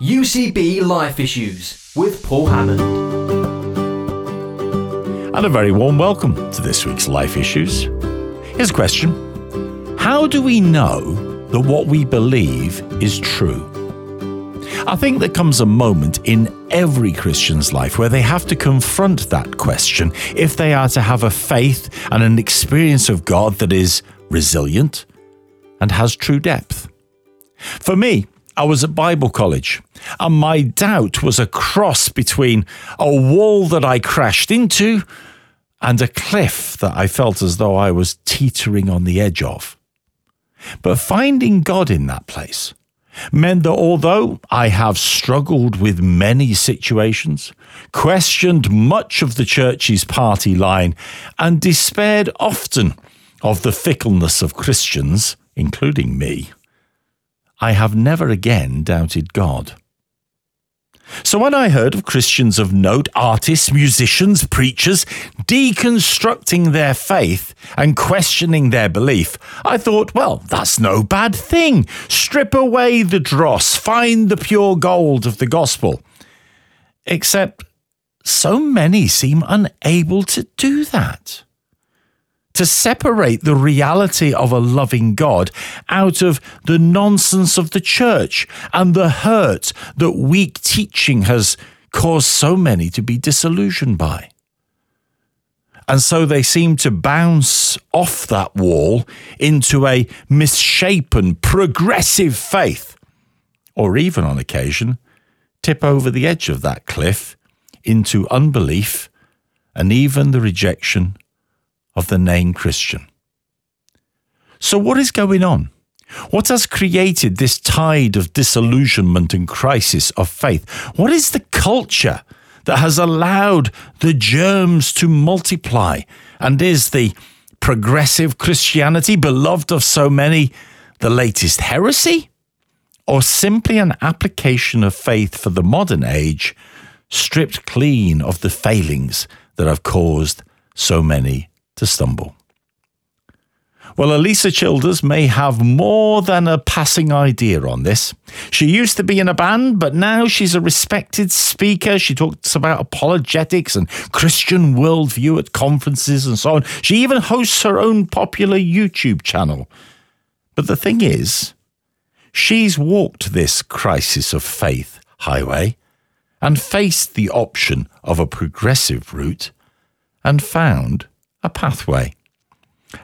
UCB Life Issues with Paul Hammond. And a very warm welcome to this week's Life Issues. Here's a question How do we know that what we believe is true? I think there comes a moment in every Christian's life where they have to confront that question if they are to have a faith and an experience of God that is resilient and has true depth. For me, I was at Bible college, and my doubt was a cross between a wall that I crashed into and a cliff that I felt as though I was teetering on the edge of. But finding God in that place meant that although I have struggled with many situations, questioned much of the church's party line, and despaired often of the fickleness of Christians, including me, I have never again doubted God. So when I heard of Christians of note, artists, musicians, preachers, deconstructing their faith and questioning their belief, I thought, well, that's no bad thing. Strip away the dross, find the pure gold of the gospel. Except so many seem unable to do that to separate the reality of a loving God out of the nonsense of the church and the hurt that weak teaching has caused so many to be disillusioned by. And so they seem to bounce off that wall into a misshapen, progressive faith, or even on occasion, tip over the edge of that cliff into unbelief and even the rejection of the name Christian. So, what is going on? What has created this tide of disillusionment and crisis of faith? What is the culture that has allowed the germs to multiply? And is the progressive Christianity, beloved of so many, the latest heresy? Or simply an application of faith for the modern age, stripped clean of the failings that have caused so many to stumble. Well, Alisa Childers may have more than a passing idea on this. She used to be in a band, but now she's a respected speaker. She talks about apologetics and Christian worldview at conferences and so on. She even hosts her own popular YouTube channel. But the thing is, she's walked this crisis of faith highway and faced the option of a progressive route and found a pathway.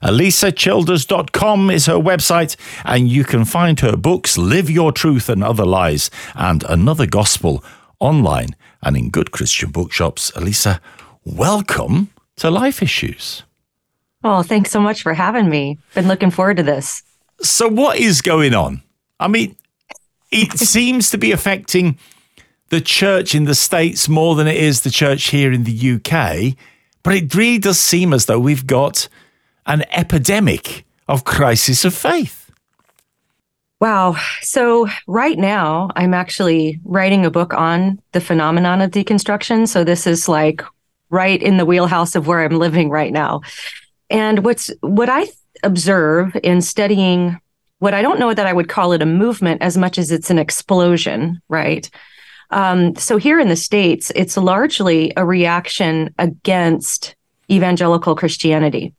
AlisaChilders.com is her website, and you can find her books, Live Your Truth and Other Lies, and Another Gospel online and in good Christian bookshops. Alisa, welcome to Life Issues. Oh, thanks so much for having me. Been looking forward to this. So, what is going on? I mean, it seems to be affecting the church in the States more than it is the church here in the UK. But it really does seem as though we've got an epidemic of crisis of faith. Wow. So, right now, I'm actually writing a book on the phenomenon of deconstruction. So, this is like right in the wheelhouse of where I'm living right now. And what's what I observe in studying what I don't know that I would call it a movement as much as it's an explosion, right? Um, so here in the States, it's largely a reaction against evangelical Christianity,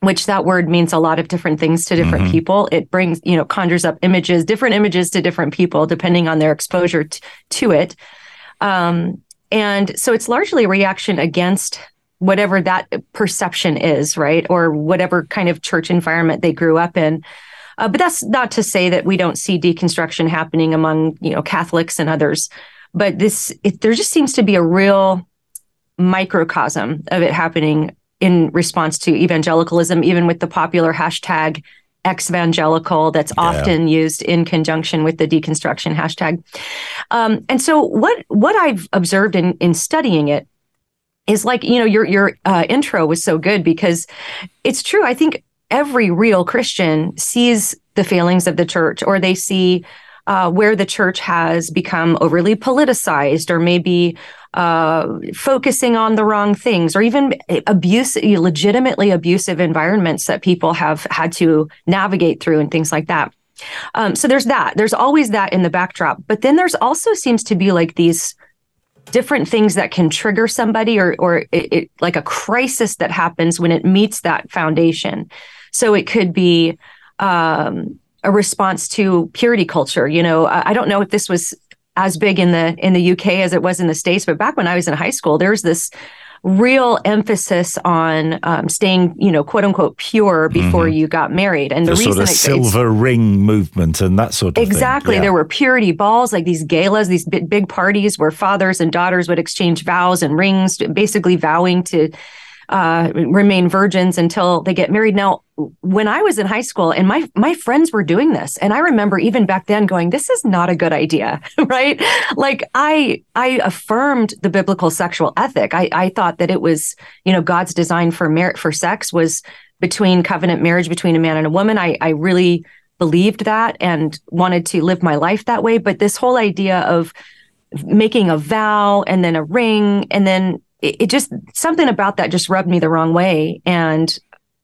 which that word means a lot of different things to different mm-hmm. people. It brings, you know, conjures up images, different images to different people, depending on their exposure t- to it. Um, and so it's largely a reaction against whatever that perception is, right? Or whatever kind of church environment they grew up in. Uh, but that's not to say that we don't see deconstruction happening among you know Catholics and others. But this, it, there just seems to be a real microcosm of it happening in response to evangelicalism, even with the popular hashtag evangelical that's yeah. often used in conjunction with the deconstruction hashtag. Um, and so what what I've observed in in studying it is like you know your your uh, intro was so good because it's true. I think every real Christian sees the failings of the church or they see uh, where the church has become overly politicized or maybe uh, focusing on the wrong things or even abuse legitimately abusive environments that people have had to navigate through and things like that Um, so there's that. There's always that in the backdrop. But then there's also seems to be like these different things that can trigger somebody or or it, it, like a crisis that happens when it meets that foundation. So it could be um, a response to purity culture. You know, I, I don't know if this was as big in the in the UK as it was in the states, but back when I was in high school, there was this real emphasis on um, staying, you know, quote unquote pure before mm-hmm. you got married. And the, the reason sort of it, silver ring movement and that sort of thing. exactly. Yeah. There were purity balls, like these galas, these big, big parties where fathers and daughters would exchange vows and rings, basically vowing to uh, remain virgins until they get married. Now, when I was in high school and my my friends were doing this, and I remember even back then going, "This is not a good idea," right? Like I I affirmed the biblical sexual ethic. I I thought that it was you know God's design for merit for sex was between covenant marriage between a man and a woman. I I really believed that and wanted to live my life that way. But this whole idea of making a vow and then a ring and then it, it, just something about that just rubbed me the wrong way and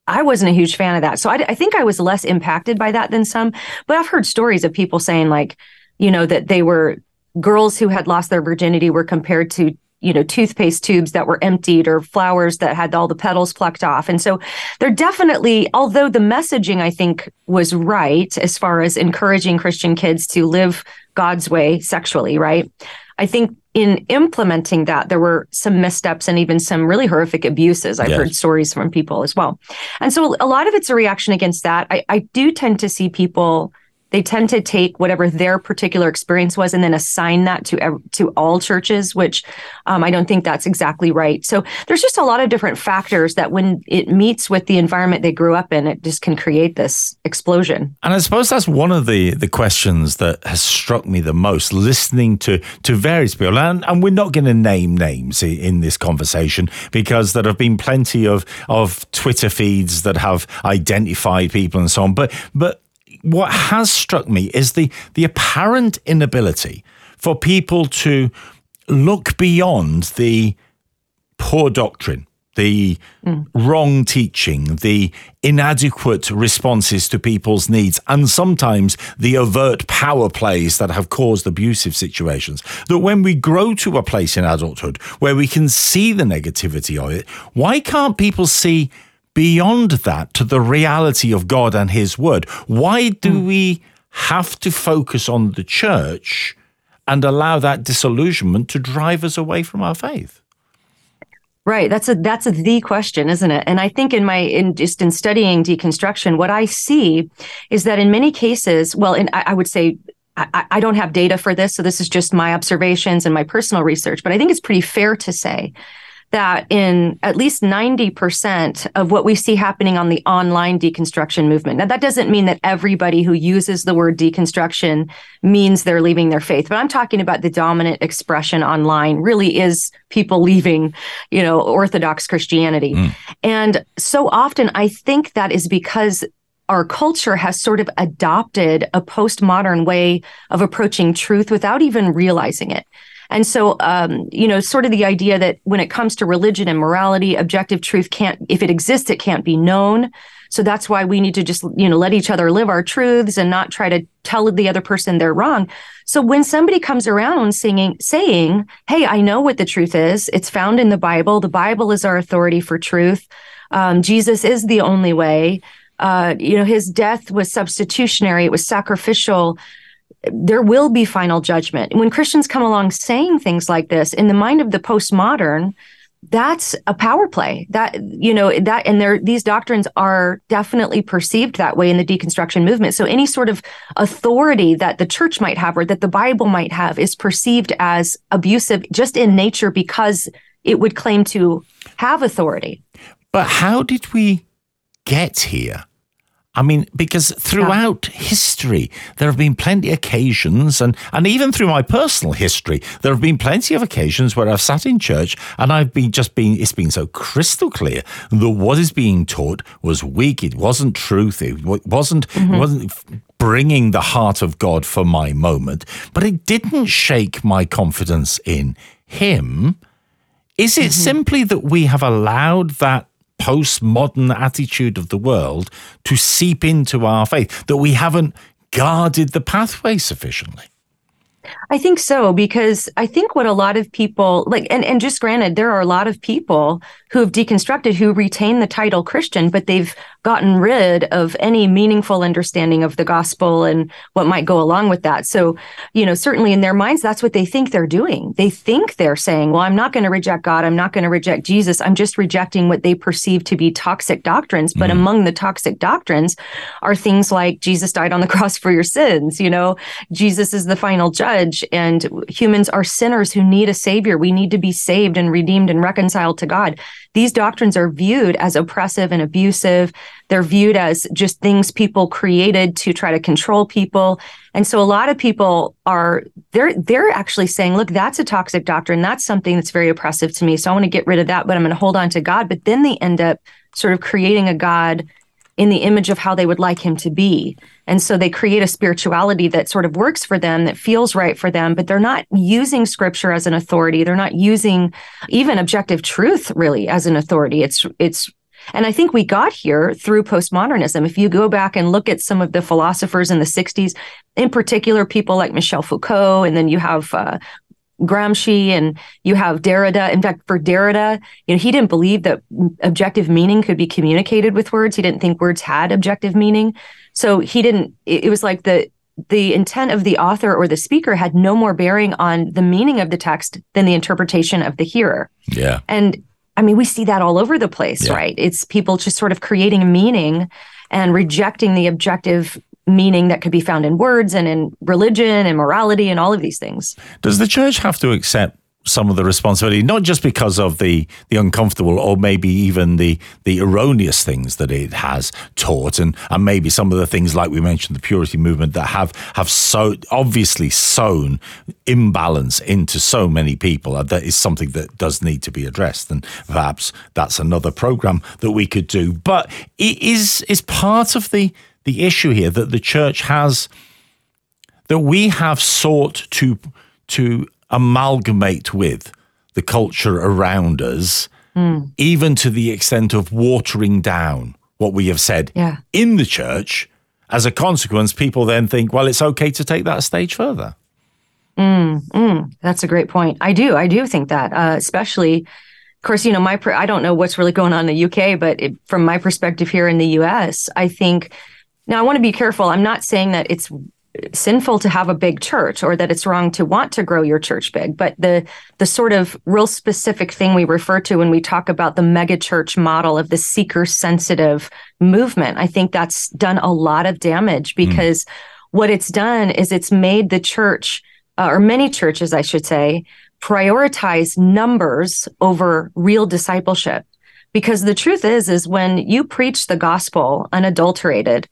I wasn't a huge fan of that. So I, I think I was less impacted by that than some. But I've heard stories of people saying like, you know, that they were girls who had lost their virginity were compared to you know toothpaste tubes that were emptied or flowers that had all the petals plucked off and so they're definitely although the messaging i think was right as far as encouraging christian kids to live god's way sexually right i think in implementing that, there were some missteps and even some really horrific abuses. I've yes. heard stories from people as well. And so a lot of it's a reaction against that. I, I do tend to see people they tend to take whatever their particular experience was and then assign that to to all churches, which um, I don't think that's exactly right. So there's just a lot of different factors that when it meets with the environment they grew up in, it just can create this explosion. And I suppose that's one of the the questions that has struck me the most, listening to to various people, and, and we're not going to name names in this conversation because there have been plenty of of Twitter feeds that have identified people and so on, but but what has struck me is the the apparent inability for people to look beyond the poor doctrine, the mm. wrong teaching, the inadequate responses to people's needs, and sometimes the overt power plays that have caused abusive situations. That when we grow to a place in adulthood where we can see the negativity of it, why can't people see? Beyond that to the reality of God and His Word. Why do mm. we have to focus on the church and allow that disillusionment to drive us away from our faith? Right. That's a that's a the question, isn't it? And I think in my in just in studying deconstruction, what I see is that in many cases, well, in I, I would say I, I, don't have data for this, so this is just my observations and my personal research, but I think it's pretty fair to say that in at least 90% of what we see happening on the online deconstruction movement. Now, that doesn't mean that everybody who uses the word deconstruction means they're leaving their faith, but I'm talking about the dominant expression online really is people leaving, you know, Orthodox Christianity. Mm. And so often I think that is because our culture has sort of adopted a postmodern way of approaching truth without even realizing it. And so, um, you know, sort of the idea that when it comes to religion and morality, objective truth can't, if it exists, it can't be known. So that's why we need to just, you know, let each other live our truths and not try to tell the other person they're wrong. So when somebody comes around singing, saying, Hey, I know what the truth is. It's found in the Bible. The Bible is our authority for truth. Um, Jesus is the only way. Uh, you know, his death was substitutionary. It was sacrificial there will be final judgment. When Christians come along saying things like this, in the mind of the postmodern, that's a power play. That you know that, and there these doctrines are definitely perceived that way in the deconstruction movement. So any sort of authority that the church might have or that the Bible might have is perceived as abusive just in nature because it would claim to have authority. But how did we get here? I mean, because throughout yeah. history, there have been plenty of occasions, and, and even through my personal history, there have been plenty of occasions where I've sat in church and I've been just been, it's been so crystal clear that what is being taught was weak. It wasn't truth. It wasn't, mm-hmm. it wasn't bringing the heart of God for my moment, but it didn't shake my confidence in Him. Is it mm-hmm. simply that we have allowed that postmodern attitude of the world to seep into our faith, that we haven't guarded the pathway sufficiently? I think so because I think what a lot of people like, and, and just granted, there are a lot of people who have deconstructed who retain the title Christian, but they've gotten rid of any meaningful understanding of the gospel and what might go along with that. So, you know, certainly in their minds, that's what they think they're doing. They think they're saying, well, I'm not going to reject God. I'm not going to reject Jesus. I'm just rejecting what they perceive to be toxic doctrines. But mm. among the toxic doctrines are things like Jesus died on the cross for your sins. You know, Jesus is the final judge and humans are sinners who need a savior. We need to be saved and redeemed and reconciled to God these doctrines are viewed as oppressive and abusive. They're viewed as just things people created to try to control people. And so a lot of people are they're they're actually saying, look, that's a toxic doctrine. That's something that's very oppressive to me. So I want to get rid of that, but I'm going to hold on to God. But then they end up sort of creating a God in the image of how they would like him to be. And so they create a spirituality that sort of works for them, that feels right for them, but they're not using scripture as an authority. They're not using even objective truth really as an authority. It's, it's, and I think we got here through postmodernism. If you go back and look at some of the philosophers in the 60s, in particular, people like Michel Foucault, and then you have uh, Gramsci and you have Derrida. In fact, for Derrida, you know, he didn't believe that objective meaning could be communicated with words. He didn't think words had objective meaning. So he didn't, it was like the, the intent of the author or the speaker had no more bearing on the meaning of the text than the interpretation of the hearer. Yeah. And I mean, we see that all over the place, yeah. right? It's people just sort of creating a meaning and rejecting the objective meaning that could be found in words and in religion and morality and all of these things. Does the church have to accept some of the responsibility, not just because of the the uncomfortable or maybe even the the erroneous things that it has taught, and and maybe some of the things like we mentioned the purity movement that have have so obviously sown imbalance into so many people. Uh, that is something that does need to be addressed, and perhaps that's another program that we could do. But it is is part of the the issue here that the church has that we have sought to to amalgamate with the culture around us, mm. even to the extent of watering down what we have said yeah. in the church. As a consequence, people then think, well, it's okay to take that a stage further. Mm, mm, that's a great point. I do. I do think that, uh, especially, of course, you know, my, I don't know what's really going on in the UK, but it, from my perspective here in the US, I think now, I want to be careful. I'm not saying that it's sinful to have a big church or that it's wrong to want to grow your church big but the the sort of real specific thing we refer to when we talk about the mega church model of the seeker sensitive movement i think that's done a lot of damage hmm. because mm. what it's done is it's made the church uh, or many churches i should say prioritize numbers over real discipleship because the truth is is when you preach the gospel unadulterated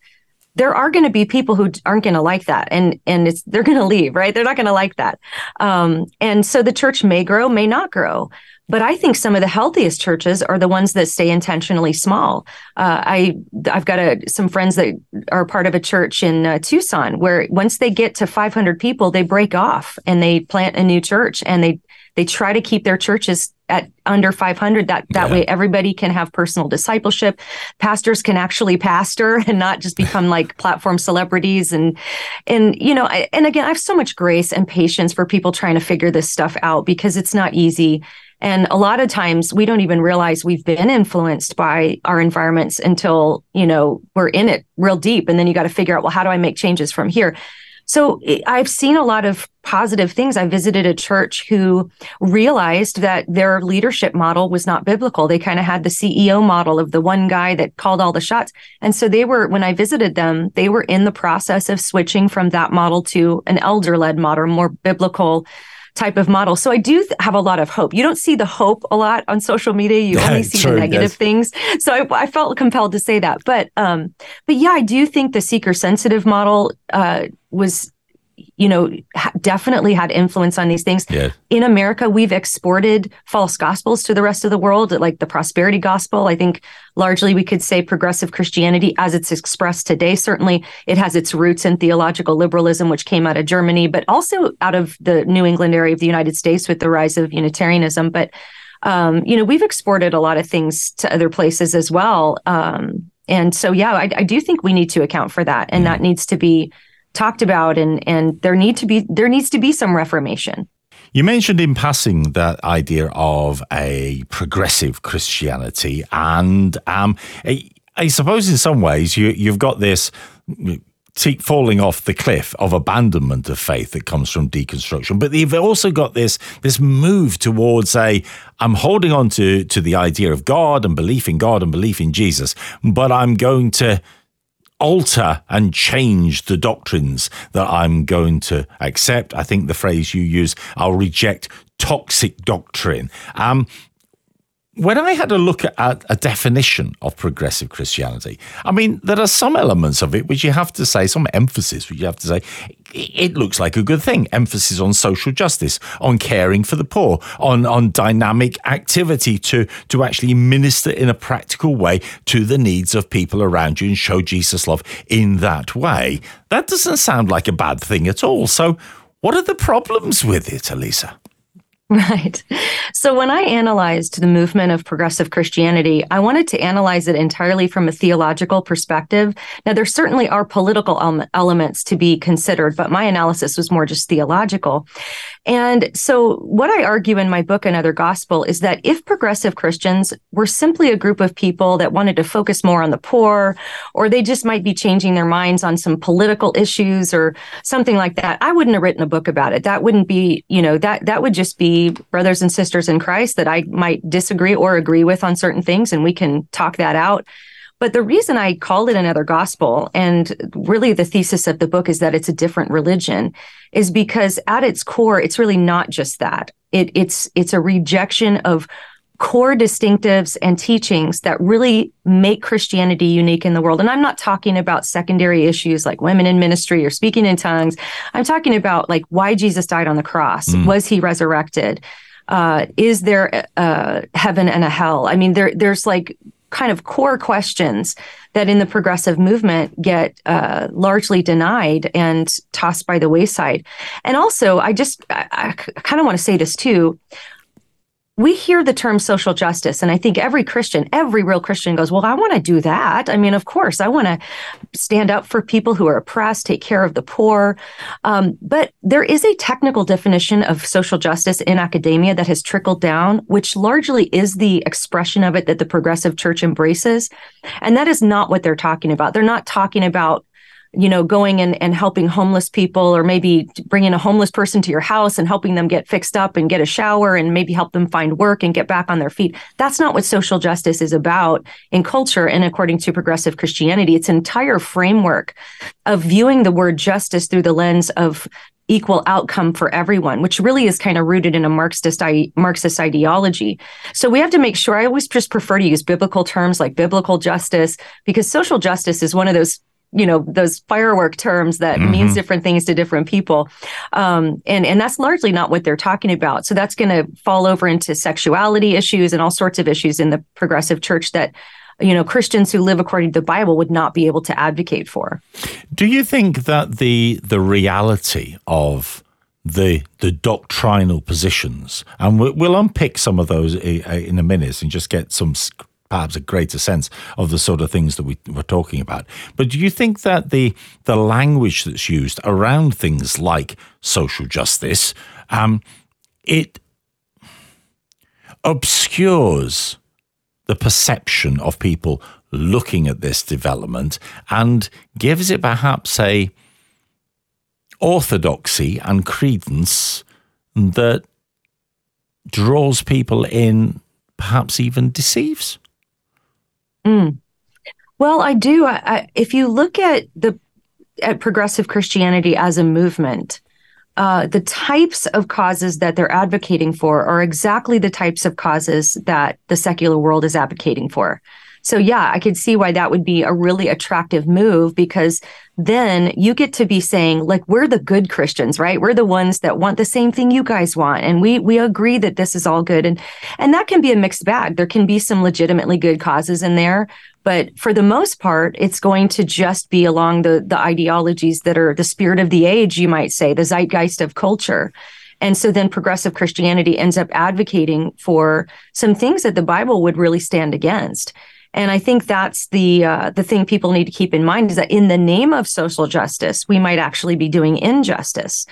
there are going to be people who aren't going to like that and and it's they're going to leave right they're not going to like that um, and so the church may grow may not grow but I think some of the healthiest churches are the ones that stay intentionally small. Uh, I I've got a, some friends that are part of a church in uh, Tucson where once they get to 500 people, they break off and they plant a new church and they they try to keep their churches at under 500 that that yeah. way everybody can have personal discipleship. Pastors can actually pastor and not just become like platform celebrities and and you know I, and again i have so much grace and patience for people trying to figure this stuff out because it's not easy. And a lot of times we don't even realize we've been influenced by our environments until you know we're in it real deep. And then you got to figure out well how do i make changes from here so eh, I've seen a lot of positive things. I visited a church who realized that their leadership model was not biblical. They kind of had the CEO model of the one guy that called all the shots. And so they were, when I visited them, they were in the process of switching from that model to an elder led model, more biblical type of model. So I do have a lot of hope. You don't see the hope a lot on social media. You only see True, the negative yes. things. So I, I, felt compelled to say that. But um, but yeah, I do think the seeker sensitive model uh, was you know, ha- definitely had influence on these things. In America, we've exported false gospels to the rest of the world, like the prosperity gospel. I think largely we could say progressive Christianity as it's expressed today. Certainly, it has its roots in theological liberalism, which came out of Germany, but also out of the New England area of the United States with the rise of Unitarianism. But um, you know, we've exported a lot of things to other places as well. Um, and so, yeah, I, I, do think we need to account for that, and mm. that needs to be talked about and and there need to be there needs to be some reformation you mentioned in passing that idea of a progressive Christianity, and um, I, I suppose in some ways you, you've got this falling off the cliff of abandonment of faith that comes from deconstruction. But you've also got this this move towards a I'm holding on to to the idea of God and belief in God and belief in Jesus, but I'm going to alter and change the doctrines that I'm going to accept. I think the phrase you use, I'll reject toxic doctrine. Um, when I had a look at a definition of progressive Christianity, I mean, there are some elements of it which you have to say, some emphasis which you have to say, it looks like a good thing. Emphasis on social justice, on caring for the poor, on, on dynamic activity to, to actually minister in a practical way to the needs of people around you and show Jesus' love in that way. That doesn't sound like a bad thing at all. So, what are the problems with it, Alisa? Right. So when I analyzed the movement of progressive Christianity, I wanted to analyze it entirely from a theological perspective. Now, there certainly are political elements to be considered, but my analysis was more just theological. And so, what I argue in my book, Another Gospel, is that if progressive Christians were simply a group of people that wanted to focus more on the poor, or they just might be changing their minds on some political issues or something like that, I wouldn't have written a book about it. That wouldn't be, you know, that that would just be brothers and sisters in Christ that I might disagree or agree with on certain things, and we can talk that out. But the reason I called it another gospel, and really the thesis of the book is that it's a different religion, is because at its core, it's really not just that. It, it's it's a rejection of core distinctives and teachings that really make Christianity unique in the world. And I'm not talking about secondary issues like women in ministry or speaking in tongues. I'm talking about like why Jesus died on the cross. Mm. Was he resurrected? Uh, is there a, a heaven and a hell? I mean, there there's like kind of core questions that in the progressive movement get uh, largely denied and tossed by the wayside. And also, I just I, I kind of want to say this too we hear the term social justice and i think every christian every real christian goes well i want to do that. I mean of course i want to stand up for people who are oppressed take care of the poor. Um, but there is a technical definition of social justice in academia that has trickled down which largely is the expression of it that the progressive church embraces and that is not what they're talking about. They're not talking about you know, going and, and helping homeless people or maybe bringing a homeless person to your house and helping them get fixed up and get a shower and maybe help them find work and get back on their feet. That's not what social justice is about in culture. And according to progressive Christianity, it's entire framework of viewing the word justice through the lens of equal outcome for everyone, which really is kind of rooted in a Marxist Marxist ideology. So we have to make sure. I always just prefer to use biblical terms like biblical justice because social justice is one of those you know those firework terms that mm-hmm. means different things to different people. Um, and and that's largely not what they're talking about. So that's going to fall over into sexuality issues and all sorts of issues in the progressive church that you know christians who live according to the bible would not be able to advocate for. Do you think that the the reality of the the doctrinal positions, and we'll, we'll unpick some of those in a minute and just get some perhaps a greater sense of the sort of things that we were talking about. But do you think that the the language that's used around things like social justice, um, it obscures the perception of people looking at this development and gives it perhaps a orthodoxy and credence that draws people in, perhaps even deceives? Mm. Well, I do. I, I, if you look at the at progressive Christianity as a movement, uh, the types of causes that they're advocating for are exactly the types of causes that the secular world is advocating for. So, yeah, I could see why that would be a really attractive move because then you get to be saying, like, we're the good Christians, right? We're the ones that want the same thing you guys want. And we we agree that this is all good. And and that can be a mixed bag. There can be some legitimately good causes in there. But for the most part, it's going to just be along the the ideologies that are the spirit of the age, you might say, the zeitgeist of culture. And so then progressive Christianity ends up advocating for some things that the Bible would really stand against. And I think that's the uh, the thing people need to keep in mind is that in the name of social justice, we might actually be doing injustice.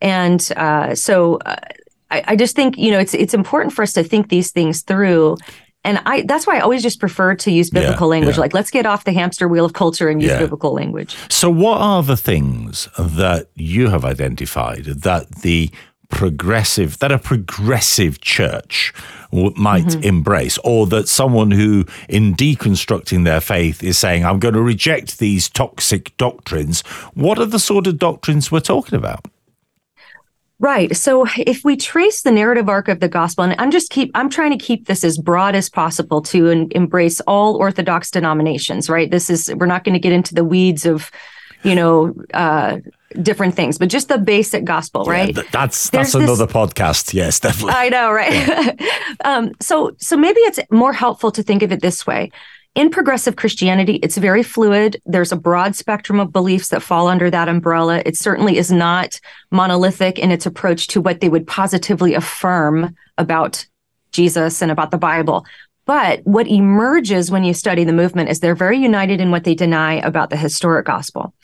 And uh, so uh, I, I just think you know it's it's important for us to think these things through and I that's why I always just prefer to use biblical Yeah, language. yeah. Like let's get off the hamster wheel of culture and use Yeah. biblical language. So, what are the things that you have identified that the progressive, that a progressive church w- might Mm-hmm. embrace, or that someone who, in deconstructing their faith, is saying, I'm going to reject these toxic doctrines? What are the sort of doctrines we're talking about? Right. So if we trace the narrative arc of the gospel, and I'm just keep I'm trying to keep this as broad as possible to embrace all Orthodox denominations. Right. This is we're not going to get into the weeds of, you know, uh, different things, but just the basic gospel. Right. Th- that's There's that's this- another podcast. Yes, definitely. I know, right? um, so, so maybe it's more helpful to think of it this way. In progressive Christianity, it's very fluid. There's a broad spectrum of beliefs that fall under that umbrella. It certainly is not monolithic in its approach to what they would positively affirm about Jesus and about the Bible. But what emerges when you study the movement is they're very united in what they deny about the historic gospel.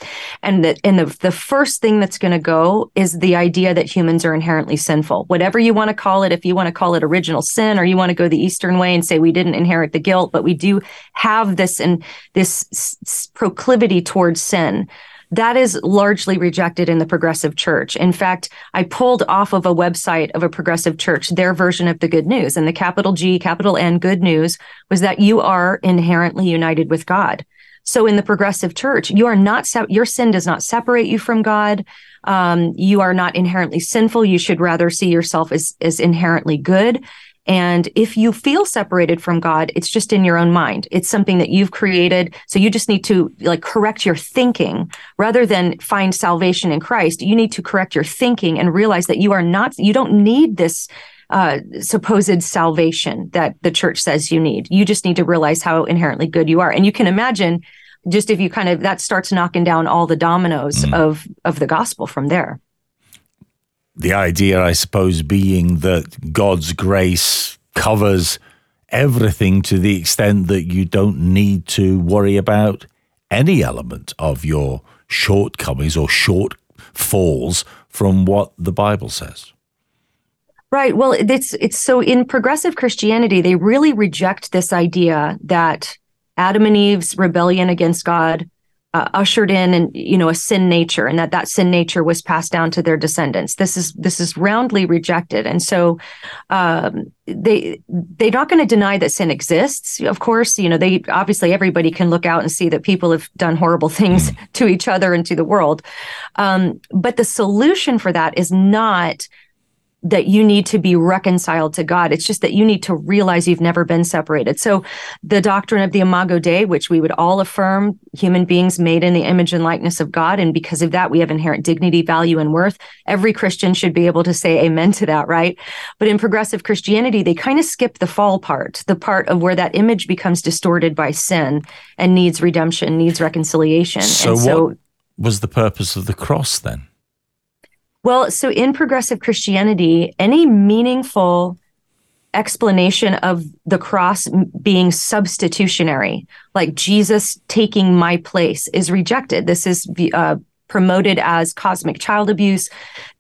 And that and the, the first thing that's going to go is the idea that humans are inherently sinful. Whatever you want to call it, if you want to call it original sin, or you want to go the Eastern way and say we didn't inherit the guilt, but we do have this and this s- s- proclivity towards sin. That is largely rejected in the progressive church. In fact, I pulled off of a website of a progressive church their version of the good news. And the capital G, capital N good news was that you are inherently united with God. So in the progressive church, you are not, your sin does not separate you from God. Um, you are not inherently sinful. You should rather see yourself as, as inherently good. And if you feel separated from God, it's just in your own mind. It's something that you've created. So you just need to like correct your thinking rather than find salvation in Christ. You need to correct your thinking and realize that you are not, you don't need this uh, supposed salvation that the church says you need. You just need to realize how inherently good you are. And you can imagine just if you kind of, that starts knocking down all the dominoes of, of the gospel from there. The idea, I suppose, being that God's grace covers everything to the extent that you don't need to worry about any element of your shortcomings or shortfalls from what the Bible says. Right. Well, it's it's so in progressive Christianity, they really reject this idea that Adam and Eve's rebellion against God uh, ushered in and you know a sin nature, and that that sin nature was passed down to their descendants. This is this is roundly rejected, and so um, they they're not going to deny that sin exists. Of course, you know they obviously everybody can look out and see that people have done horrible things to each other and to the world, um, but the solution for that is not that you need to be reconciled to God. It's just that you need to realize you've never been separated. So the doctrine of the Imago Dei, which we would all affirm human beings made in the image and likeness of God. And because of that, we have inherent dignity, value, and worth. Every Christian should be able to say amen to that, right? But in progressive Christianity, they kind of skip the fall part, the part of where that image becomes distorted by sin and needs redemption, needs reconciliation. So, and so what was the purpose of the cross then? Well, so in progressive Christianity, any meaningful explanation of the cross being substitutionary, like Jesus taking my place, is rejected. This is uh, promoted as cosmic child abuse.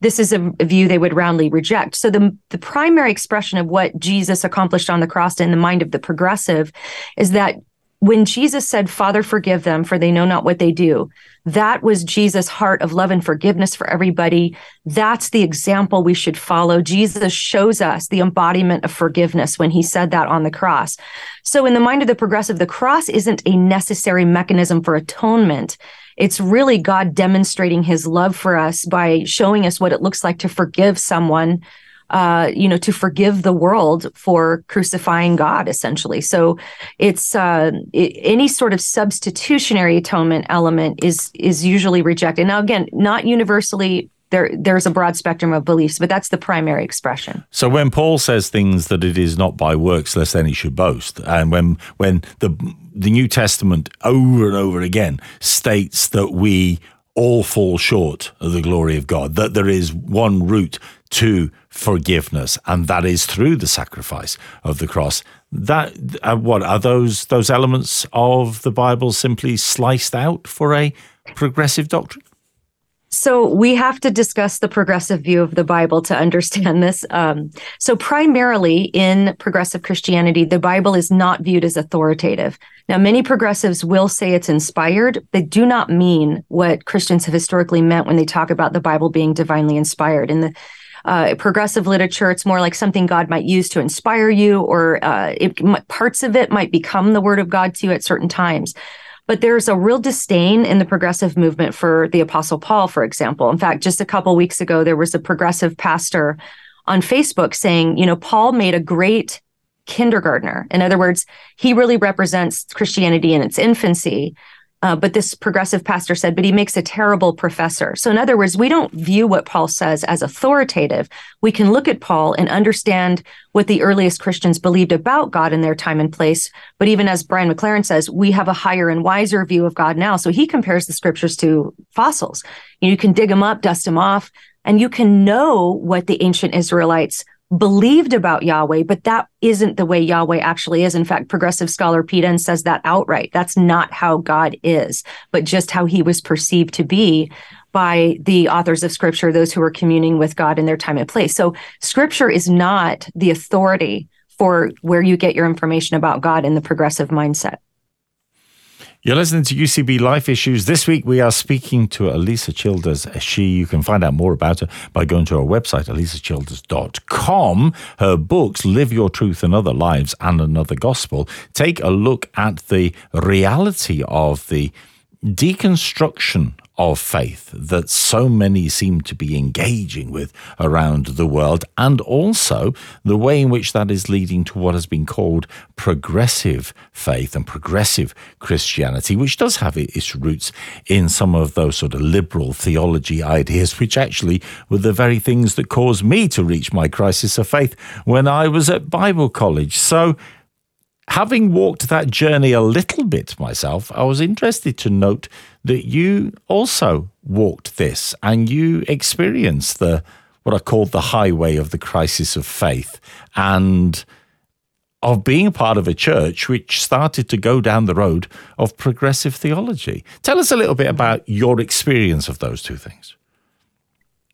This is a, view they would roundly reject. So the the primary expression of what Jesus accomplished on the cross in the mind of the progressive is that when Jesus said, Father, forgive them, for they know not what they do, that was Jesus' heart of love and forgiveness for everybody. That's the example we should follow. Jesus shows us the embodiment of forgiveness when he said that on the cross. So, in the mind of the progressive, the cross isn't a necessary mechanism for atonement. It's really God demonstrating his love for us by showing us what it looks like to forgive someone uh, you know, to forgive the world for crucifying God, essentially. So it's uh, i any sort of substitutionary atonement element is is usually rejected. Now, again, not universally. There, there's a broad spectrum of beliefs, but that's the primary expression. So when Paul says things that it is not by works, lest any should boast, and when when the the New Testament over and over again states that we all fall short of the glory of God, that there is one route to forgiveness, and that is through the sacrifice of the cross. that uh, what are those those elements of the Bible simply sliced out for a progressive doctrine? So we have to discuss the progressive view of the Bible to understand this. Um, so primarily in progressive Christianity, the Bible is not viewed as authoritative. Now, many progressives will say it's inspired. They do not mean what Christians have historically meant when they talk about the Bible being divinely inspired. In the uh, progressive literature, it's more like something God might use to inspire you, or uh, it, parts of it might become the Word of God to you at certain times. But there's a real disdain in the progressive movement for the Apostle Paul, for example. In fact, just a couple weeks ago, there was a progressive pastor on Facebook saying, you know, Paul made a great kindergartner. In other words, he really represents Christianity in its infancy. Uh, but this progressive pastor said, but he makes a terrible professor. So, in other words, we don't view what Paul says as authoritative. We can look at Paul and understand what the earliest Christians believed about God in their time and place. But even as Brian McLaren says, we have a higher and wiser view of God now. So, he compares the scriptures to fossils. You can dig them up, dust them off, and you can know what the ancient Israelites believed about Yahweh, but that isn't the way Yahweh actually is. In fact, progressive scholar Pete Enns says that outright. That's not how God is, but just how he was perceived to be by the authors of scripture, those who were communing with God in their time and place. So scripture is not the authority for where you get your information about God in the progressive mindset. You're listening to UCB Life Issues. This week we are speaking to Alisa Childers. Uh, she, you can find out more about her by going to her website, alisachilders.com. Her books, Live Your Truth and Other Lies and Another Gospel, take a look at the reality of the deconstruction of faith that so many seem to be engaging with around the world, and also the way in which that is leading to what has been called progressive faith and progressive Christianity, which does have its roots in some of those sort of liberal theology ideas, which actually were the very things that caused me to reach my crisis of faith when I was at Bible college. So, having walked that journey a little bit myself, I was interested to note that you also walked this and you experienced the what I called the highway of the crisis of faith and of being part of a church which started to go down the road of progressive theology. Tell us a little bit about your experience of those two things.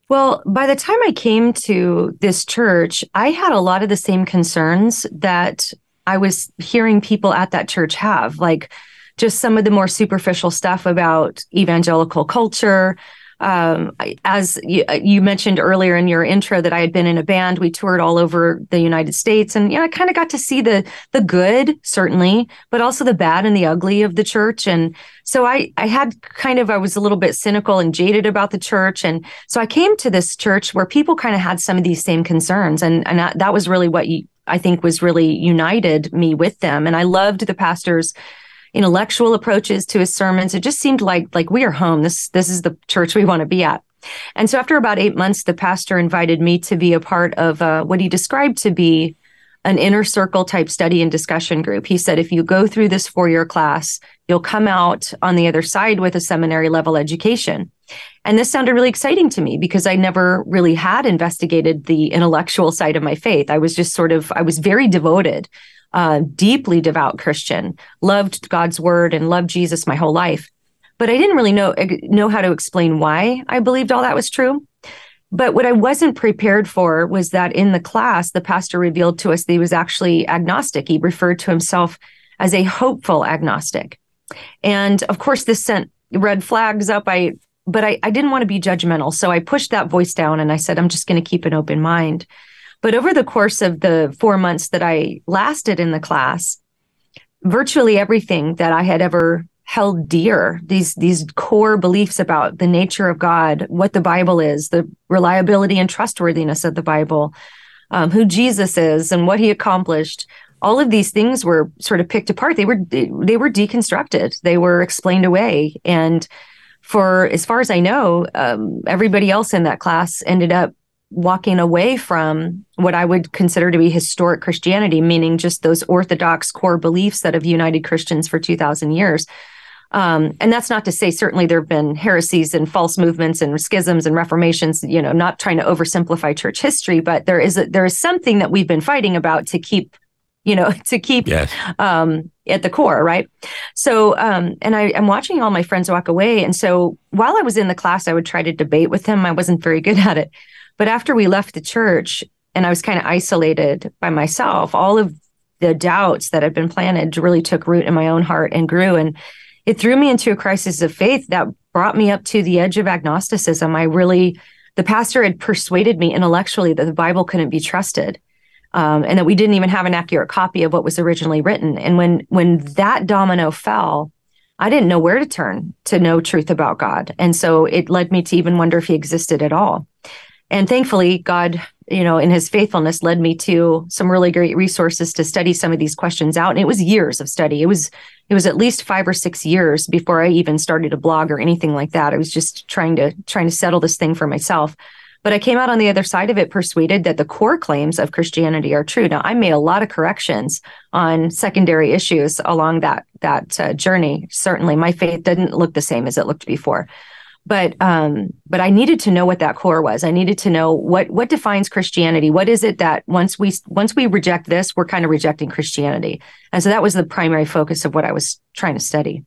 Well, by the time I came to this church, I had a lot of the same concerns that I was hearing people at that church have, like just some of the more superficial stuff about evangelical culture. Um, as you, you, mentioned earlier in your intro, that I had been in a band, we toured all over the United States, and yeah, I kind of got to see the the good, certainly, but also the bad and the ugly of the church. And so I I had kind of I was a little bit cynical and jaded about the church, and so I came to this church where people kind of had some of these same concerns, and and that, that was really what you, I think was really united me with them, and I loved the pastors intellectual approaches to his sermons. It just seemed like like we are home. This this is the church we want to be at. And so after about eight months, the pastor invited me to be a part of uh, what he described to be an inner circle type study and discussion group. He said, if you go through this four year class, you'll come out on the other side with a seminary level education. And this sounded really exciting to me because I never really had investigated the intellectual side of my faith. I was just sort of, I was very devoted uh, deeply devout Christian, loved God's word and loved Jesus my whole life. But I didn't really know know how to explain why I believed all that was true. But what I wasn't prepared for was that in the class, the pastor revealed to us that he was actually agnostic. He referred to himself as a hopeful agnostic. And of course, this sent red flags up. I but I, I didn't want to be judgmental. So I pushed that voice down and I said, I'm just going to keep an open mind. But over the course of the four months that I lasted in the class, virtually everything that I had ever held dear, these these core beliefs about the nature of God, what the Bible is, the reliability and trustworthiness of the Bible, um, who Jesus is, and what He accomplished. All of these things were sort of picked apart. They were they were deconstructed. They were explained away, and for as far as I know, um, everybody else in that class ended up walking away from what I would consider to be historic Christianity, meaning just those orthodox core beliefs that have united Christians for 2,000 years. Um, and that's not to say certainly there have been heresies and false movements and schisms and reformations. You know, not trying to oversimplify church history, but there is a, there is something that we've been fighting about to keep you know, to keep Yes. um, at the core, right? So, um, and I, I'm watching all my friends walk away. And so while I was in the class, I would try to debate with him. I wasn't very good at it. But after we left the church and I was kind of isolated by myself, all of the doubts that had been planted really took root in my own heart and grew. And it threw me into a crisis of faith that brought me up to the edge of agnosticism. I really, the pastor had persuaded me intellectually that the Bible couldn't be trusted. Um, and that we didn't even have an accurate copy of what was originally written. And when when that domino fell, I didn't know where to turn to know truth about God. And so it led me to even wonder if he existed at all. And thankfully, God, you know, in his faithfulness led me to some really great resources to study some of these questions out. And it was years of study. It was it was at least 5 or 6 years before I even started a blog or anything like that. I was just trying to trying to settle this thing for myself. But I came out on the other side of it persuaded that the core claims of Christianity are true. Now, I made a lot of corrections on secondary issues along that that uh, journey. Certainly, my faith didn't look the same as it looked before. But um, but I needed to know what that core was. I needed to know what what defines Christianity. What is it that once we once we reject this, we're kind of rejecting Christianity. And so that was the primary focus of what I was trying to study.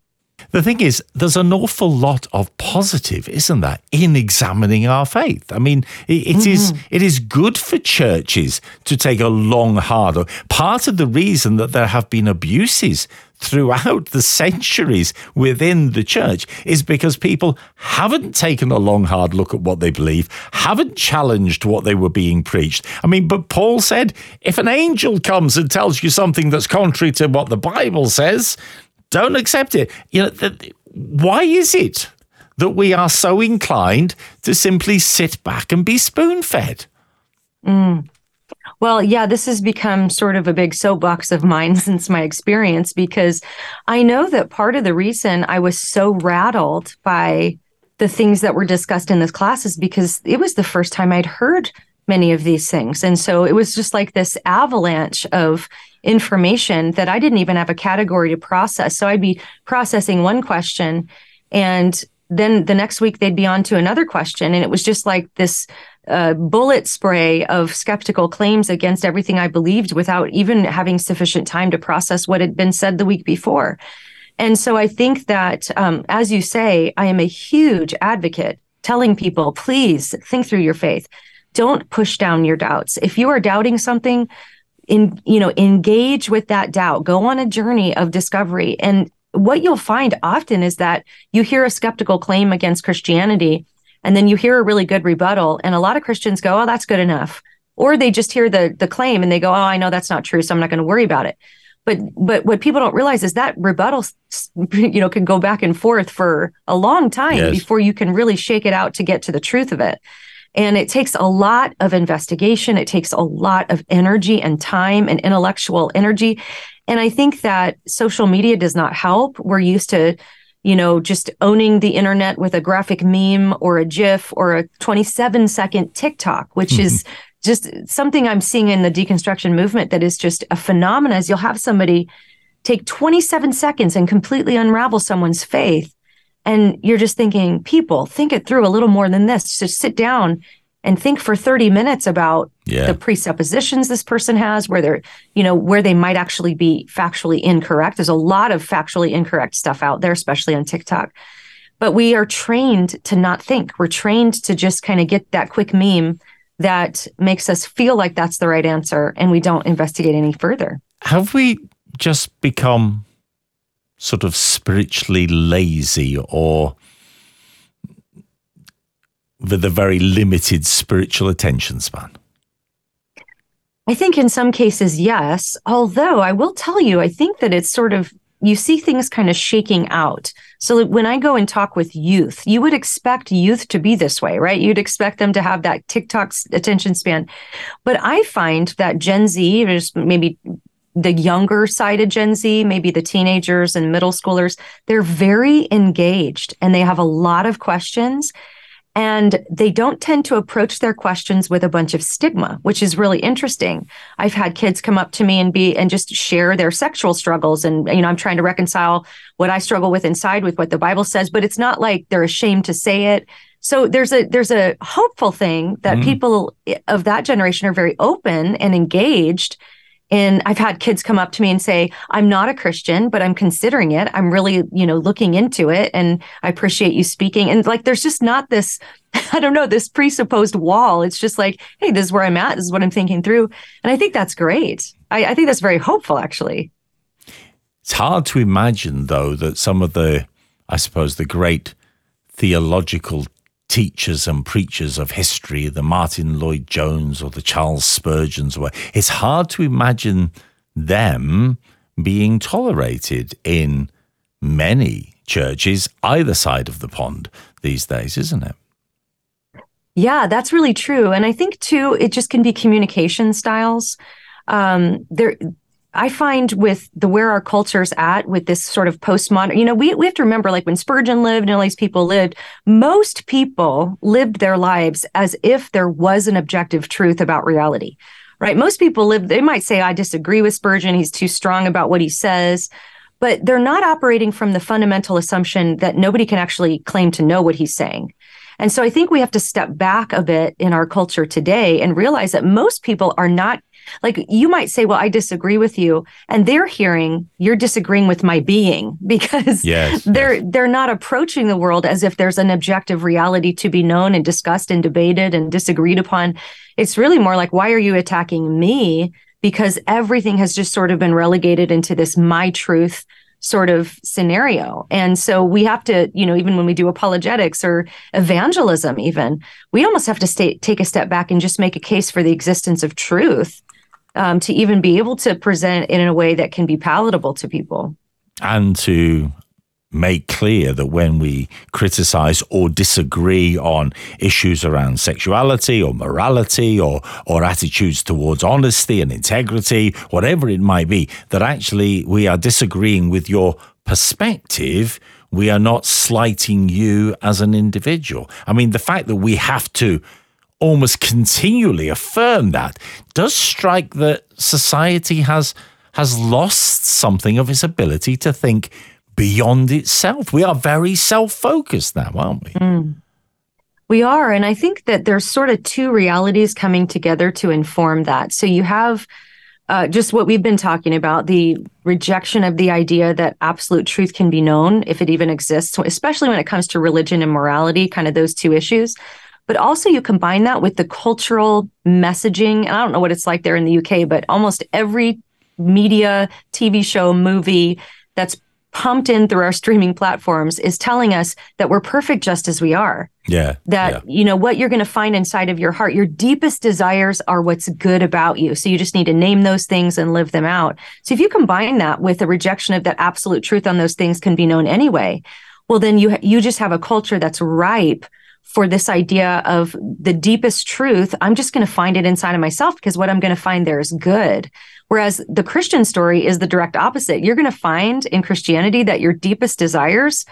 The thing is, there's an awful lot of positive, isn't there, in examining our faith? I mean, it, it is mm-hmm. it is good for churches to take a long, hard look. Part of the reason that there have been abuses throughout the centuries within the church is because people haven't taken a long, hard look at what they believe, haven't challenged what they were being preached. I mean, but Paul said, if an angel comes and tells you something that's contrary to what the Bible says, don't accept it. You know, why is it that we are so inclined to simply sit back and be spoon fed? Mm. Well, yeah, this has become sort of a big soapbox of mine since my experience because I know that part of the reason I was so rattled by the things that were discussed in this class is because it was the first time I'd heard many of these things. And so it was just like this avalanche of information that I didn't even have a category to process. So I'd be processing one question and then the next week they'd be on to another question. And it was just like this uh, bullet spray of skeptical claims against everything I believed without even having sufficient time to process what had been said the week before. And so I think that, um, as you say, I am a huge advocate telling people, please think through your faith. Don't push down your doubts. If you are doubting something, in you know engage with that doubt. Go on a journey of discovery. And what you'll find often is that you hear a skeptical claim against christianity and then you hear a really good rebuttal and a lot of christians go oh that's good enough. Or they just hear the the claim and they go oh i know that's not true so i'm not going to worry about it. But but what people don't realize is that rebuttal you know can go back and forth for a long time Yes. before you can really shake it out to get to the truth of it and it takes a lot of investigation. It takes a lot of energy and time and intellectual energy. And I think that social media does not help. We're used to, you know, just owning the internet with a graphic meme or a GIF or a 27 second TikTok, which is mm-hmm. just something I'm seeing in the deconstruction movement that is just a phenomenon. Is you'll have somebody take 27 seconds and completely unravel someone's faith and you're just thinking people think it through a little more than this. Just sit down and think for 30 minutes about Yeah. the presuppositions this person has where they're you know where they might actually be factually incorrect. There's a lot of factually incorrect stuff out there especially on tiktok. But we are trained to not think. We're trained to just kind of get that quick meme that makes us feel like that's the right answer and we don't investigate any further. Have we just become sort of spiritually lazy or with a very limited spiritual attention span? I think in some cases, yes. Although I will tell you, I think that it's sort of, you see things kind of shaking out. So when I go and talk with youth, you would expect youth to be this way, right? You'd expect them to have that TikTok attention span. But I find that Gen Z, is maybe the younger side of Gen Z, maybe the teenagers and middle schoolers, they're very engaged and they have a lot of questions. And they don't tend to approach their questions with a bunch of stigma which is really interesting. I've had kids come up to me and be and just share their sexual struggles. And you know i'm trying to reconcile what i struggle with inside with what the bible says but it's not like they're ashamed to say it. So there's a there's a hopeful thing that Mhm. people of that generation are very open and engaged And I've had kids come up to me and say, I'm not a Christian, but I'm considering it. I'm really, you know, looking into it. And I appreciate you speaking. And like, there's just not this, I don't know, this presupposed wall. It's just like, hey, this is where I'm at. This is what I'm thinking through. And I think that's great. I, I think that's very hopeful, actually. It's hard to imagine, though, that some of the, I suppose, the great theological teachers and preachers of history, the Martyn Lloyd-Jones or the Charles Spurgeons, were, it's hard to imagine them being tolerated in many churches either side of the pond these days, isn't it? Yeah, that's really true. And I think too, it just can be communication styles. Um, there, I find with the where our culture's at with this sort of postmodern, you know, we, we have to remember like when Spurgeon lived and all these people lived, most people lived their lives as if there was an objective truth about reality, right? Most people live, they might say, I disagree with Spurgeon. He's too strong about what he says, but they're not operating from the fundamental assumption that nobody can actually claim to know what he's saying. And so I think we have to step back a bit in our culture today and realize that most people are not like you might say, well, I disagree with you. And they're hearing you're disagreeing with my being because yes, they're yes. they're not approaching the world as if there's an objective reality to be known and discussed and debated and disagreed upon. It's really more like, why are you attacking me? Because everything has just sort of been relegated into this my truth sort of scenario. And so we have to, you know, even when we do apologetics or evangelism, even, we almost have to stay, take a step back and just make a case for the existence of truth um, to even be able to present in a way that can be palatable to people. And to make clear that when we criticize or disagree on issues around sexuality or morality or or attitudes towards honesty and integrity whatever it might be that actually we are disagreeing with your perspective we are not slighting you as an individual i mean the fact that we have to almost continually affirm that does strike that society has has lost something of its ability to think beyond itself. We are very self-focused now, aren't we? Mm. We are, and I think that there's sort of two realities coming together to inform that. So you have uh, just what we've been talking about the rejection of the idea that absolute truth can be known if it even exists, especially when it comes to religion and morality, kind of those two issues. But also, you combine that with the cultural messaging. And I don't know what it's like there in the UK, but almost every media, TV show, movie that's pumped in through our streaming platforms is telling us that we're perfect just as we are. Yeah. That, yeah. you know, what you're going to find inside of your heart, your deepest desires are what's good about you. So you just need to name those things and live them out. So if you combine that with a rejection of that absolute truth on those things can be known anyway, well, then you, you just have a culture that's ripe for this idea of the deepest truth, I'm just going to find it inside of myself because what I'm going to find there is good. Whereas the Christian story is the direct opposite. You're going to find in Christianity that your deepest desires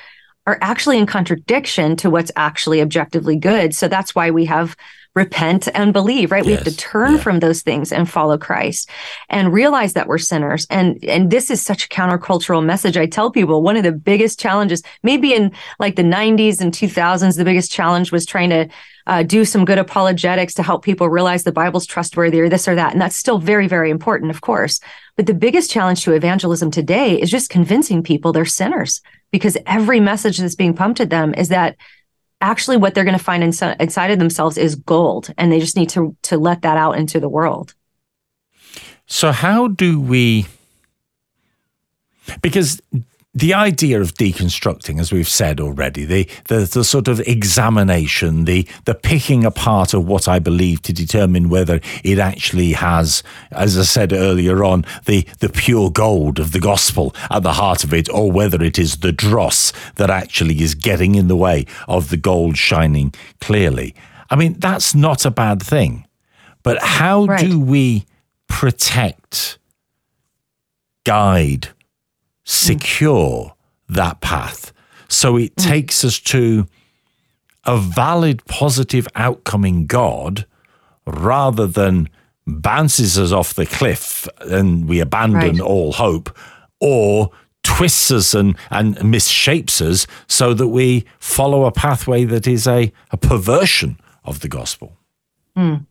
are actually in contradiction to what's actually objectively good. So that's why we have repent and believe, right? Yes. We have to turn yeah. from those things and follow Christ and realize that we're sinners. And and this is such a countercultural message. I tell people one of the biggest challenges, maybe in like the 90s and 2000s, the biggest challenge was trying to uh, do some good apologetics to help people realize the Bible's trustworthy or this or that. And that's still very, very important, of course. But the biggest challenge to evangelism today is just convincing people they're sinners because every message that's being pumped at them is that actually what they're going to find inside, inside of themselves is gold and they just need to to let that out into the world. So how do we because the idea of deconstructing, as we've said already, the, the, the sort of examination, the the picking apart of what I believe to determine whether it actually has, as I said earlier on, the the pure gold of the gospel at the heart of it, or whether it is the dross that actually is getting in the way of the gold shining clearly. I mean, that's not a bad thing, but how right. do we protect, guide? Secure that path. So it mm. takes us to a valid positive outcome in God rather than bounces us off the cliff and we abandon right. all hope or twists us and, and misshapes us so that we follow a pathway that is a, a perversion of the gospel. Mm.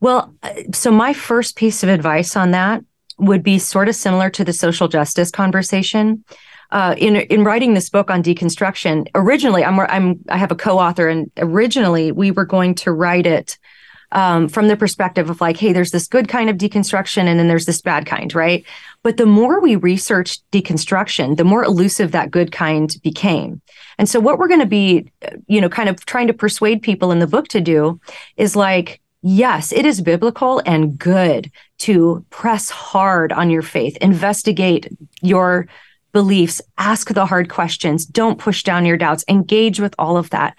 Well, uh, so my first piece of advice on that would be sort of similar to the social justice conversation. Uh, in in writing this book on deconstruction, originally I'm I'm I have a co-author, and originally we were going to write it um, from the perspective of like, hey, there's this good kind of deconstruction, and then there's this bad kind, right? But the more we researched deconstruction, the more elusive that good kind became. And so, what we're going to be, you know, kind of trying to persuade people in the book to do is like yes, it is biblical and good to press hard on your faith, investigate your beliefs, ask the hard questions, don't push down your doubts, engage with all of that.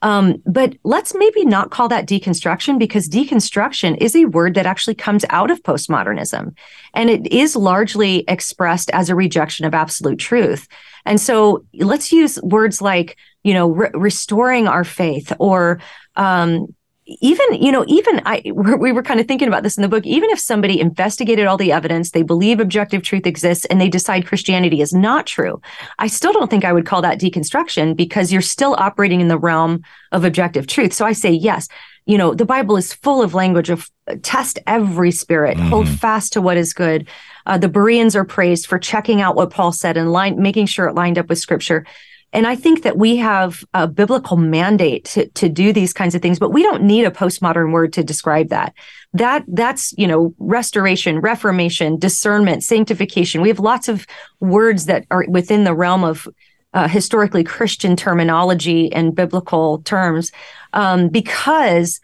Um, but let's maybe not call that deconstruction because deconstruction is a word that actually comes out of postmodernism and it is largely expressed as a rejection of absolute truth. And so let's use words like, you know, re- restoring our faith or, um, even you know even i we were kind of thinking about this in the book even if somebody investigated all the evidence they believe objective truth exists and they decide christianity is not true i still don't think i would call that deconstruction because you're still operating in the realm of objective truth. So i say yes you know the bible is full of language of test every spirit mm-hmm. hold fast to what is good. Uh, the bereans are praised for checking out what paul said and line, making sure it lined up with scripture and I think that we have a biblical mandate to, to do these kinds of things, but we don't need a postmodern word to describe that. That that's, you know, restoration, reformation, discernment, sanctification. We have lots of words that are within the realm of uh, historically Christian terminology and biblical terms. Um, because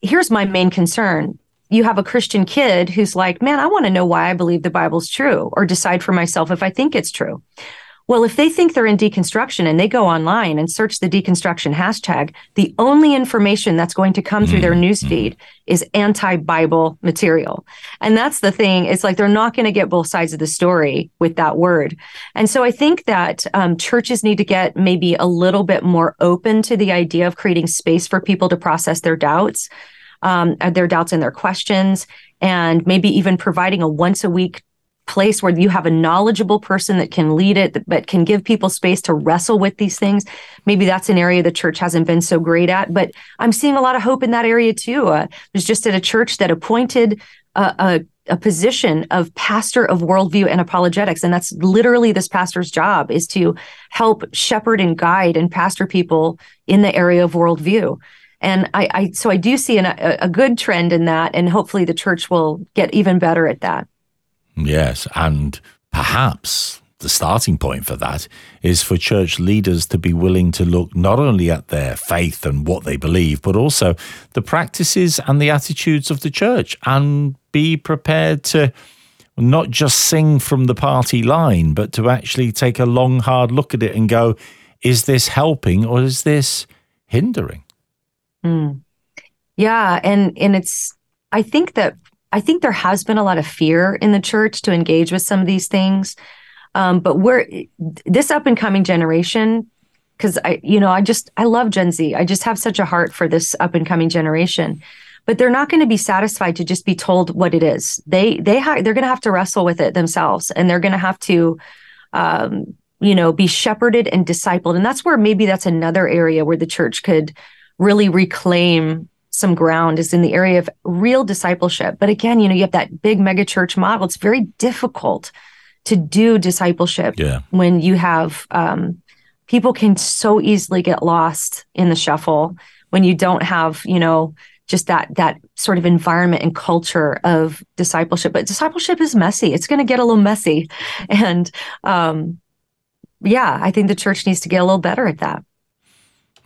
here's my main concern you have a Christian kid who's like, man, I want to know why I believe the Bible's true or decide for myself if I think it's true. Well, if they think they're in deconstruction and they go online and search the deconstruction hashtag, the only information that's going to come mm-hmm. through their mm-hmm. newsfeed is anti-Bible material. And that's the thing. It's like they're not going to get both sides of the story with that word. And so I think that um, churches need to get maybe a little bit more open to the idea of creating space for people to process their doubts. Um, their doubts and their questions, and maybe even providing a once a week place where you have a knowledgeable person that can lead it, but can give people space to wrestle with these things. Maybe that's an area the church hasn't been so great at, but I'm seeing a lot of hope in that area too. Uh, was just at a church that appointed a, a a position of pastor of worldview and apologetics and that's literally this pastor's job is to help shepherd and guide and pastor people in the area of worldview and i, I so i do see an, a, a good trend in that and hopefully the church will get even better at that Yes, and perhaps the starting point for that is for church leaders to be willing to look not only at their faith and what they believe, but also the practices and the attitudes of the church and be prepared to not just sing from the party line, but to actually take a long, hard look at it and go, is this helping or is this hindering? Mm. Yeah. And, and it's, I think that I think there has been a lot of fear in the church to engage with some of these things. Um, but we're this up and coming generation, because I, you know, I just I love Gen Z. I just have such a heart for this up and coming generation. But they're not going to be satisfied to just be told what it is. They they ha- they're going to have to wrestle with it themselves, and they're going to have to, um, you know, be shepherded and discipled. And that's where maybe that's another area where the church could really reclaim some ground is in the area of real discipleship. But again, you know, you have that big mega church model. It's very difficult to do discipleship yeah. when you have um, people can so easily get lost in the shuffle when you don't have, you know, just that that sort of environment and culture of discipleship. But discipleship is messy. It's going to get a little messy, and um, yeah, I think the church needs to get a little better at that.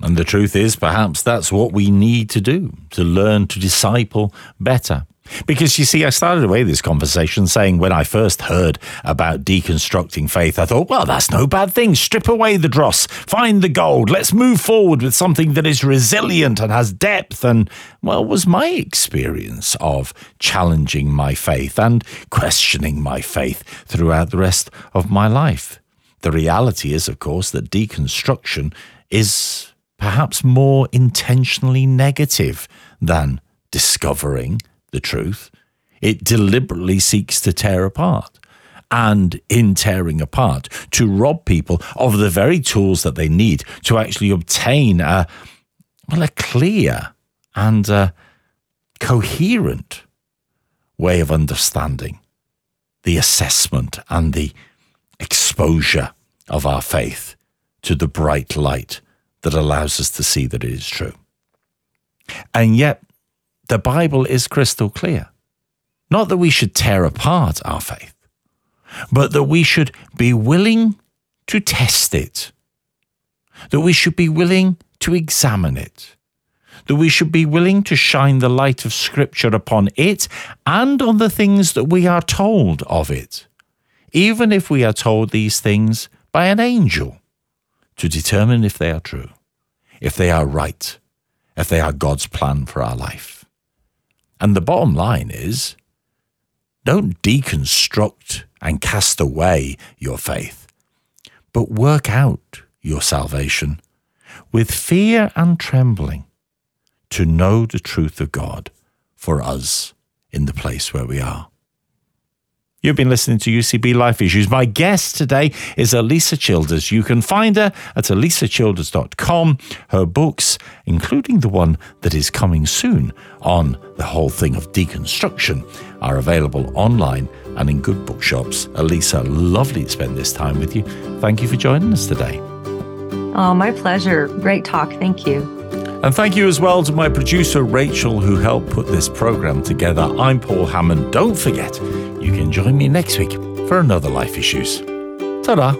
And the truth is, perhaps that's what we need to do to learn to disciple better. Because you see, I started away this conversation saying when I first heard about deconstructing faith, I thought, well, that's no bad thing. Strip away the dross, find the gold. Let's move forward with something that is resilient and has depth. And, well, was my experience of challenging my faith and questioning my faith throughout the rest of my life. The reality is, of course, that deconstruction is perhaps more intentionally negative than discovering the truth. It deliberately seeks to tear apart. And in tearing apart, to rob people of the very tools that they need to actually obtain a, well, a clear and a coherent way of understanding the assessment and the exposure of our faith to the bright light that allows us to see that it is true. And yet, the Bible is crystal clear. Not that we should tear apart our faith, but that we should be willing to test it, that we should be willing to examine it, that we should be willing to shine the light of Scripture upon it and on the things that we are told of it, even if we are told these things by an angel, to determine if they are true, if they are right, if they are God's plan for our life. And the bottom line is don't deconstruct and cast away your faith, but work out your salvation with fear and trembling to know the truth of God for us in the place where we are. You've been listening to UCB Life Issues. My guest today is Alisa Childers. You can find her at alisachilders.com. Her books, including the one that is coming soon on the whole thing of deconstruction, are available online and in good bookshops. Alisa, lovely to spend this time with you. Thank you for joining us today. Oh, my pleasure. Great talk. Thank you. And thank you as well to my producer, Rachel, who helped put this program together. I'm Paul Hammond. Don't forget, you can join me next week for another Life Issues. Ta da!